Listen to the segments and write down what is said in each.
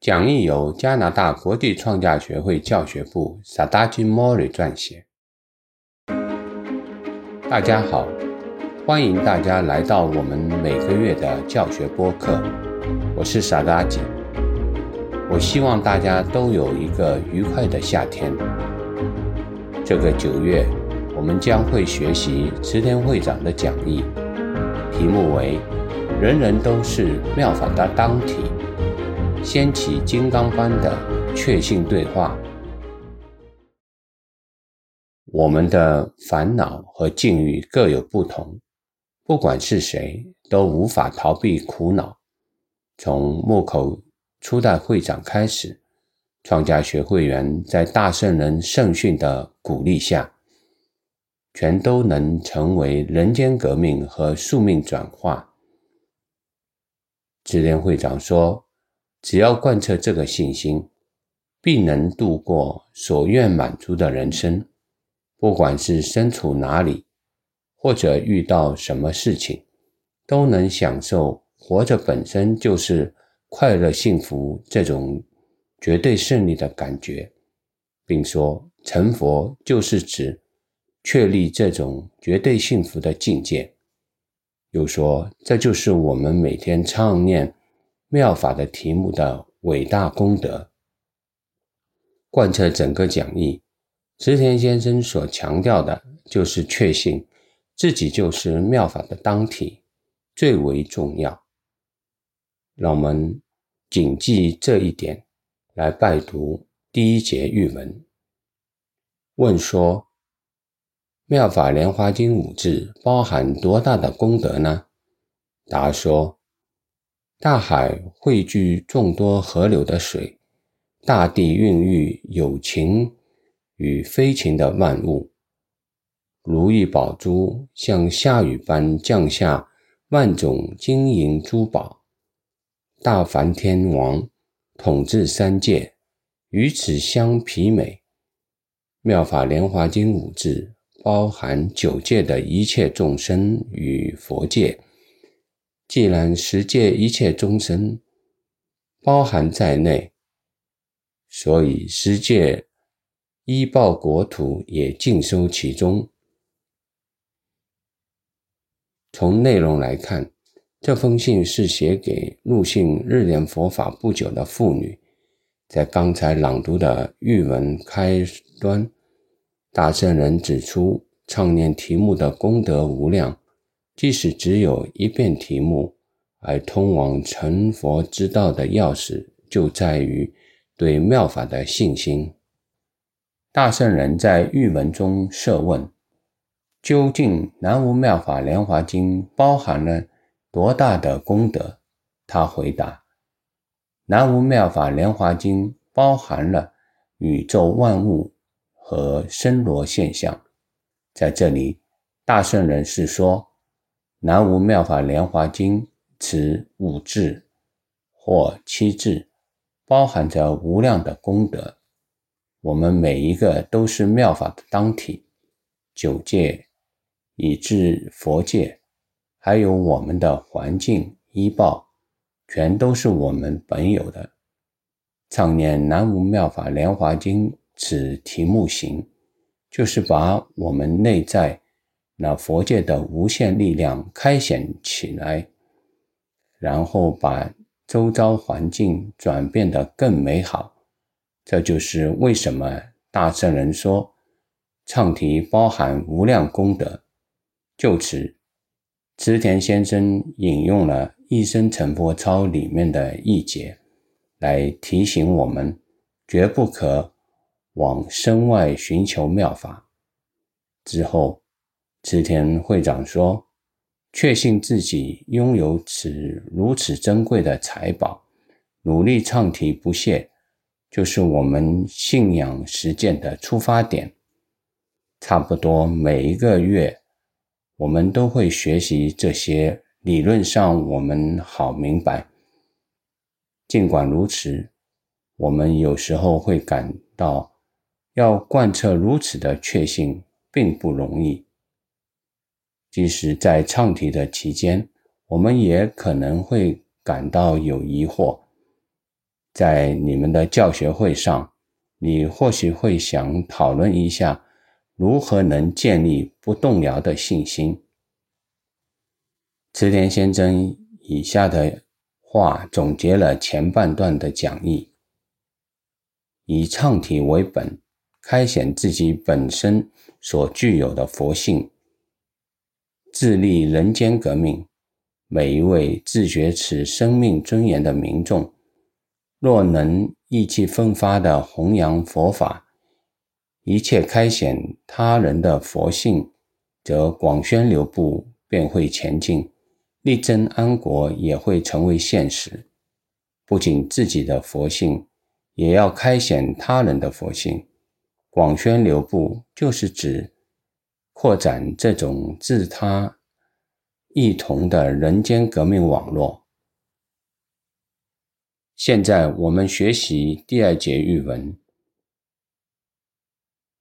讲义由加拿大国际创价学会教学部萨达金莫瑞撰写。大家好，欢迎大家来到我们每个月的教学播客。我是萨达吉。我希望大家都有一个愉快的夏天。这个九月，我们将会学习池田会长的讲义，题目为“人人都是妙法的当体”。掀起金刚般的确信对话。我们的烦恼和境遇各有不同，不管是谁，都无法逃避苦恼。从木口初代会长开始，创家学会员在大圣人圣训的鼓励下，全都能成为人间革命和宿命转化。智联会长说。只要贯彻这个信心，必能度过所愿满足的人生。不管是身处哪里，或者遇到什么事情，都能享受活着本身就是快乐幸福这种绝对胜利的感觉，并说成佛就是指确立这种绝对幸福的境界。又说这就是我们每天唱念。妙法的题目的伟大功德，贯彻整个讲义。池田先生所强调的就是确信自己就是妙法的当体，最为重要。让我们谨记这一点，来拜读第一节玉文。问说：妙法莲花经五字包含多大的功德呢？答说。大海汇聚众多河流的水，大地孕育有情与非情的万物，如意宝珠像下雨般降下万种金银珠宝，大梵天王统治三界，与此相媲美。妙法莲华经五字包含九界的一切众生与佛界。既然十界一切众生包含在内，所以十界依报国土也尽收其中。从内容来看，这封信是写给入信日莲佛法不久的妇女。在刚才朗读的玉文开端，大圣人指出，唱念题目的功德无量。即使只有一遍题目，而通往成佛之道的钥匙就在于对妙法的信心。大圣人在玉文中设问：究竟南无妙法莲华经包含了多大的功德？他回答：南无妙法莲华经包含了宇宙万物和生罗现象。在这里，大圣人是说。南无妙法莲华经，此五字或七字，包含着无量的功德。我们每一个都是妙法的当体，九界以至佛界，还有我们的环境依报，全都是我们本有的。唱念南无妙法莲华经，此题目行，就是把我们内在。那佛界的无限力量开显起来，然后把周遭环境转变得更美好。这就是为什么大圣人说唱题包含无量功德。就此，池田先生引用了《一生成佛抄》里面的一节，来提醒我们，绝不可往身外寻求妙法。之后。池田会长说：“确信自己拥有此如此珍贵的财宝，努力唱题不懈，就是我们信仰实践的出发点。差不多每一个月，我们都会学习这些。理论上，我们好明白。尽管如此，我们有时候会感到，要贯彻如此的确信并不容易。”即使在唱题的期间，我们也可能会感到有疑惑。在你们的教学会上，你或许会想讨论一下，如何能建立不动摇的信心。池田先生以下的话总结了前半段的讲义：以唱体为本，开显自己本身所具有的佛性，自立人间革命。每一位自觉持生命尊严的民众。若能意气奋发地弘扬佛法，一切开显他人的佛性，则广宣流布便会前进，力争安国也会成为现实。不仅自己的佛性，也要开显他人的佛性。广宣流布就是指扩展这种自他异同的人间革命网络。现在我们学习第二节语文。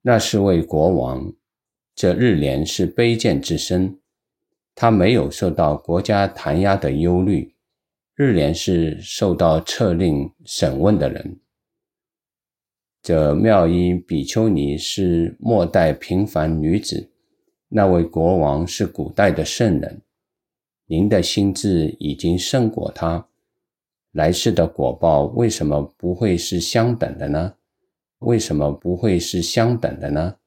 那是位国王，这日莲是卑贱之身，他没有受到国家弹压的忧虑。日莲是受到策令审问的人。这妙音比丘尼是末代平凡女子，那位国王是古代的圣人。您的心智已经胜过他。来世的果报为什么不会是相等的呢？为什么不会是相等的呢？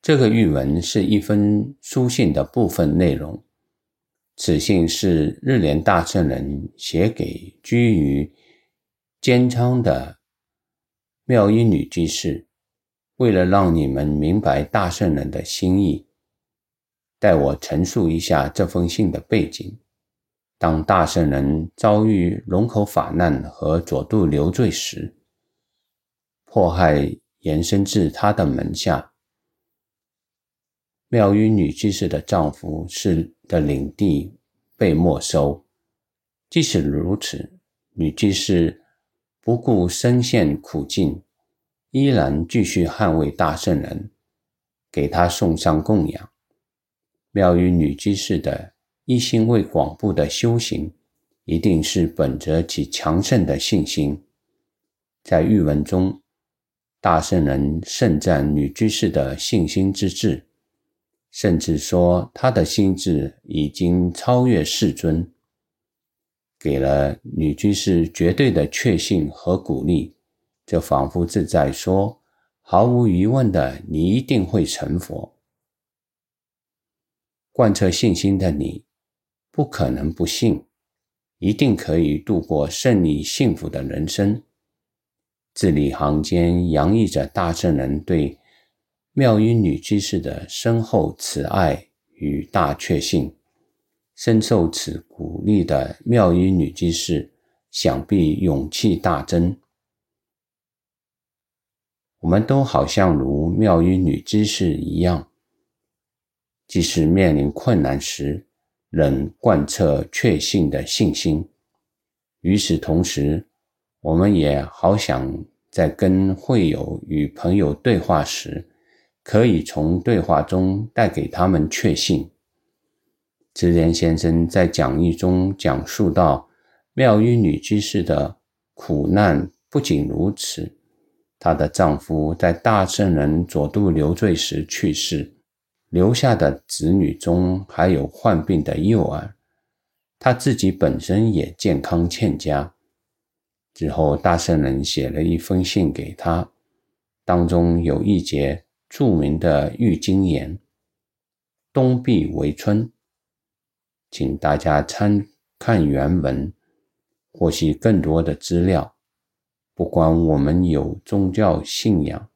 这个玉文是一封书信的部分内容。此信是日莲大圣人写给居于监仓的妙音女居士，为了让你们明白大圣人的心意，待我陈述一下这封信的背景。当大圣人遭遇龙口法难和佐渡流罪时，迫害延伸至他的门下。妙音女居士的丈夫是的领地被没收。即使如此，女居士不顾身陷苦境，依然继续捍卫大圣人，给他送上供养。妙音女居士的。一心为广布的修行，一定是本着其强盛的信心。在玉文中，大圣人盛赞女居士的信心之志，甚至说她的心智已经超越世尊，给了女居士绝对的确信和鼓励。就仿佛是在说：毫无疑问的，你一定会成佛。贯彻信心的你。不可能不信，一定可以度过胜利幸福的人生。字里行间洋溢着大圣人对妙音女居士的深厚慈爱与大确信。深受此鼓励的妙音女居士，想必勇气大增。我们都好像如妙音女居士一样，即使面临困难时。仍贯彻确信的信心。与此同时，我们也好想在跟会友与朋友对话时，可以从对话中带给他们确信。智莲先生在讲义中讲述到，妙音女居士的苦难不仅如此，她的丈夫在大圣人佐渡流罪时去世。留下的子女中还有患病的幼儿，她自己本身也健康欠佳。之后，大圣人写了一封信给她，当中有一节著名的玉经言：“冬必为春。”请大家参看原文，获悉更多的资料。不管我们有宗教信仰，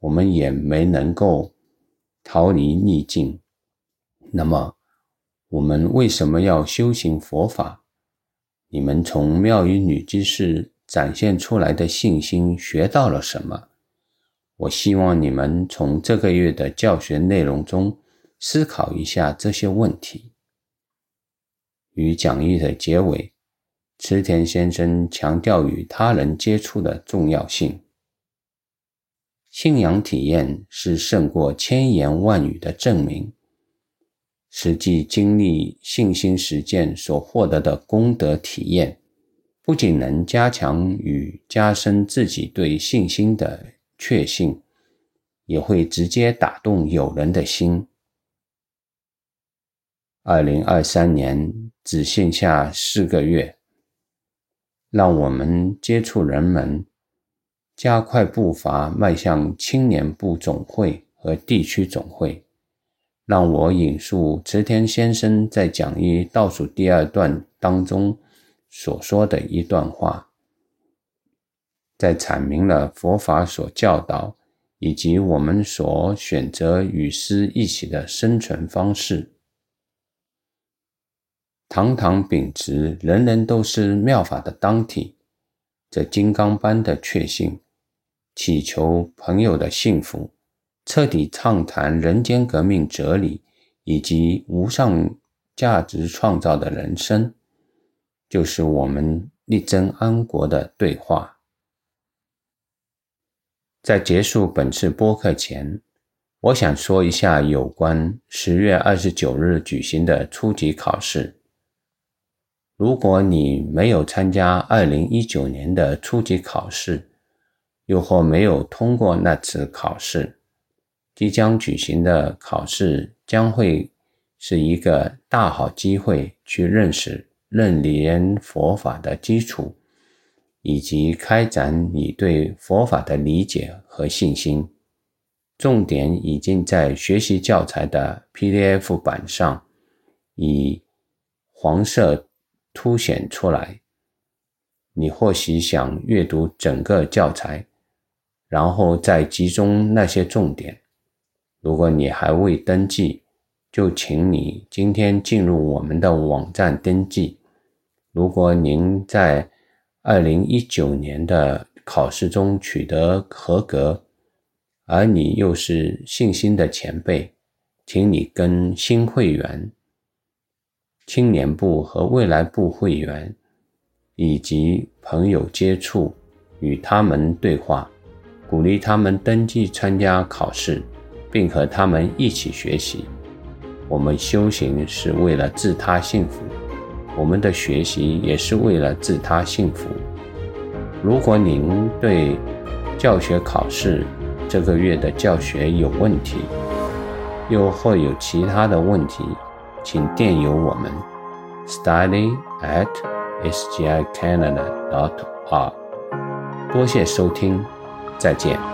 我们也没能够。逃离逆境，那么我们为什么要修行佛法？你们从妙音女居士展现出来的信心学到了什么？我希望你们从这个月的教学内容中思考一下这些问题。与讲义的结尾，池田先生强调与他人接触的重要性。信仰体验是胜过千言万语的证明。实际经历信心实践所获得的功德体验，不仅能加强与加深自己对信心的确信，也会直接打动友人的心。二零二三年只剩下四个月，让我们接触人们，加快步伐，迈向青年部总会和地区总会。让我引述池田先生在讲义倒数第二段当中所说的一段话，在阐明了佛法所教导以及我们所选择与师一起的生存方式。堂堂秉持人人都是妙法的当体，这金刚般的确信，祈求朋友的幸福。彻底畅谈人间革命哲理以及无上价值创造的人生，就是我们力争安国的对话。在结束本次播客前，我想说一下有关十月二十九日举行的初级考试。如果你没有参加二零一九年的初级考试，又或没有通过那次考试，即将举行的考试将会是一个大好机会，去认识认连佛法的基础，以及开展你对佛法的理解和信心。重点已经在学习教材的 PDF 版上以黄色凸显出来。你或许想阅读整个教材，然后再集中那些重点。如果你还未登记，就请你今天进入我们的网站登记。如果您在二零一九年的考试中取得合格，而你又是信心的前辈，请你跟新会员、青年部和未来部会员以及朋友接触，与他们对话，鼓励他们登记参加考试。并和他们一起学习。我们修行是为了自他幸福，我们的学习也是为了自他幸福。如果您对教学考试这个月的教学有问题，又或有其他的问题，请电邮我们：study at sgicanada dot r。多谢收听，再见。